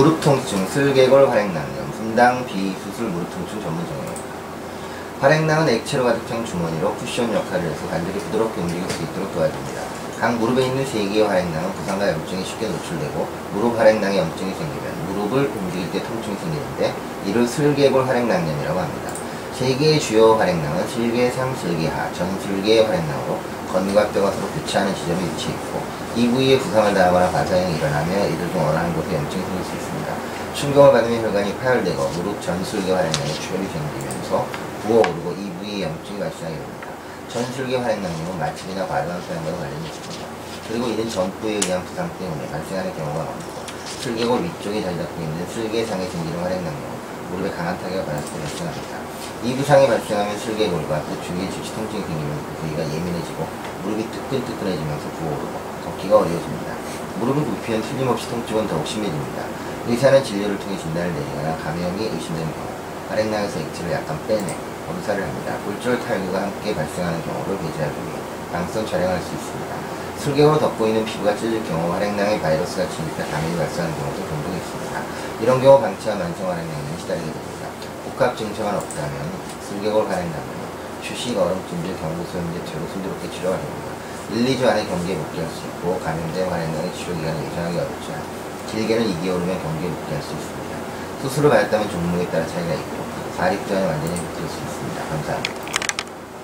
무릎 통증, 슬개골 활액낭염, 분당 비수술 무릎 통증 전문 정형외과. 활액낭은 액체로 가득 찬 주머니로 쿠션 역할을 해서 관절이 부드럽게 움직일 수 있도록 도와줍니다. 각 무릎에 있는 세 개의 활액낭은 부상과 염증이 쉽게 노출되고 무릎 활액낭에 염증이 생기면 무릎을 움직일 때 통증이 생기는데 이를 슬개골 활액낭염이라고 합니다. 세 개의 주요 활액낭은 실개상, 실개하, 전슬개의 활액낭으로 건과 뼈가 서로 교차하는 지점에 위치해 있고 이 부위에 부상을 당하거나 과사형이 일어나며 이들 중한 곳에 염증이 생길 수 있습니다. 충격을 받으면 혈관이 파열되고 무릎 전술개 활액낭에 출혈이 생기면서 부어오르고 이 부위에 염증이 발생하게 됩니다. 전술개 활액낭염은 마취이나 과도한 소양과도 관련이 있습니다. 그리고 이는 전부에 의한 부상 때문에 발생하는 경우가 많고 슬개골 위쪽에 자리 잡고 있는 슬개상에 생기는 활액낭염은 무릎에 강한 타격을 받았을 때 발생합니다. 이 부상이 발생하면 슬개골과 그 주위에 주치 통증이 생기면 그 부위가 예민해지고 무릎이 뜨끈뜨끈해지면서 부어오르고 걷기가 어려워집니다. 무릎을 굽히면 틀림없이 통증은 더욱 심해집니다. 의사는 진료를 통해 진단을 내리거나 감염이 의심되는 경우 활액낭에서 액체를 약간 빼내 검사를 합니다. 골절 탈구가 함께 발생하는 경우를 배제하기 위해 양성 촬영할 수 있습니다. 슬개골로 덮고 있는 피부가 찢어질 경우 활액낭에 바이러스가 침입해 감염이 발생하는 경우도 종종 있습니다. 이런 경우 방치와 만성 활액낭에 시달리게 됩니다. 복합 증상은 없다면 슬개골 활액낭은 휴식, 얼음찜질, 경구 소염제체로 순조롭게 치료가 됩니다. 1, 2주 안에 경기에 복귀할 수 있고 감염된 활액낭의 치료 기간을 예상하기 어렵지만 길게는 2개월이면 경기에 복귀할 수 있습니다. 수술을 받았다면 종목에 따라 차이가 있고 4, 6주 안에 완전히 복귀할 수 있습니다. 감사합니다.